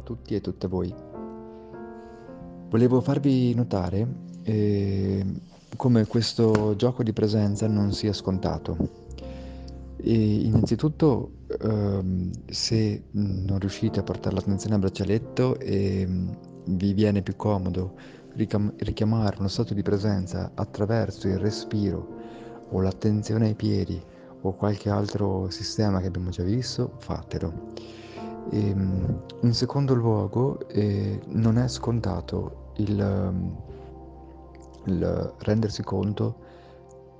a tutti e tutte voi. Volevo farvi notare eh, come questo gioco di presenza non sia scontato. E innanzitutto, ehm, se non riuscite a portare l'attenzione al braccialetto e vi viene più comodo ricam- richiamare uno stato di presenza attraverso il respiro o l'attenzione ai piedi o qualche altro sistema che abbiamo già visto, fatelo. E, ehm, in secondo luogo, eh, non è scontato il, il rendersi conto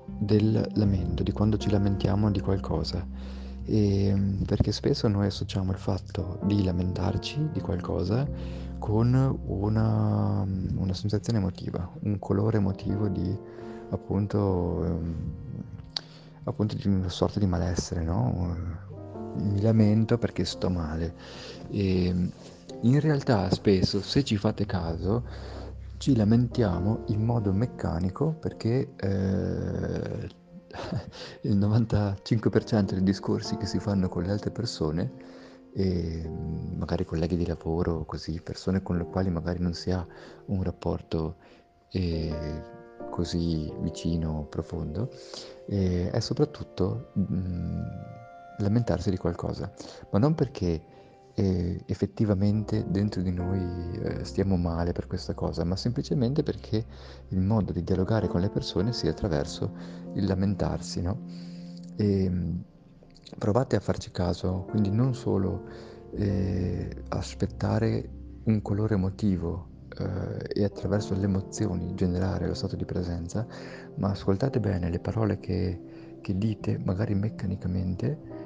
del lamento, di quando ci lamentiamo di qualcosa. E, ehm, perché spesso noi associamo il fatto di lamentarci di qualcosa con una, una sensazione emotiva, un colore emotivo di appunto, ehm, appunto di una sorta di malessere, no? Mi lamento perché sto male. E in realtà spesso, se ci fate caso, ci lamentiamo in modo meccanico perché eh, il 95% dei discorsi che si fanno con le altre persone, e magari colleghi di lavoro, così, persone con le quali magari non si ha un rapporto eh, così vicino, profondo, eh, è soprattutto mh, mm, lamentarsi di qualcosa, ma non perché e effettivamente dentro di noi eh, stiamo male per questa cosa, ma semplicemente perché il modo di dialogare con le persone sia attraverso il lamentarsi, no? E ehm, provate a farci caso, quindi non solo eh, aspettare un colore emotivo eh, e attraverso le emozioni generare lo stato di presenza, ma ascoltate bene le parole che, che dite, magari meccanicamente,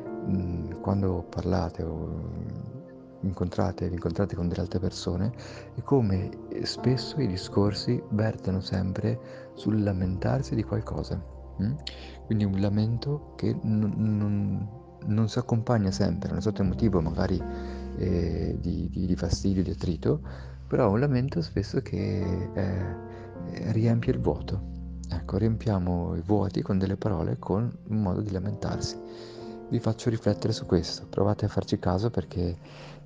quando parlate o incontrate, vi incontrate con delle altre persone e come spesso i discorsi vertono sempre sul lamentarsi di qualcosa. Quindi un lamento che non, non, non, si accompagna sempre a un stato emotivo magari eh, di, di, di, fastidio, di attrito, però un lamento spesso che eh, riempie il vuoto. Ecco, riempiamo i vuoti con delle parole con un modo di lamentarsi. Vi faccio riflettere su questo, provate a farci caso perché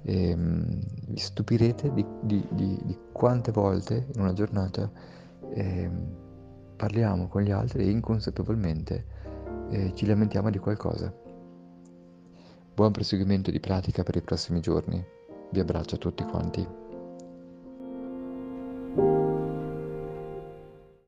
e um, vi stupirete di, di, di, di, quante volte in una giornata eh, parliamo con gli altri e inconsapevolmente eh, ci lamentiamo di qualcosa. Buon proseguimento di pratica per i prossimi giorni. Vi abbraccio a tutti quanti.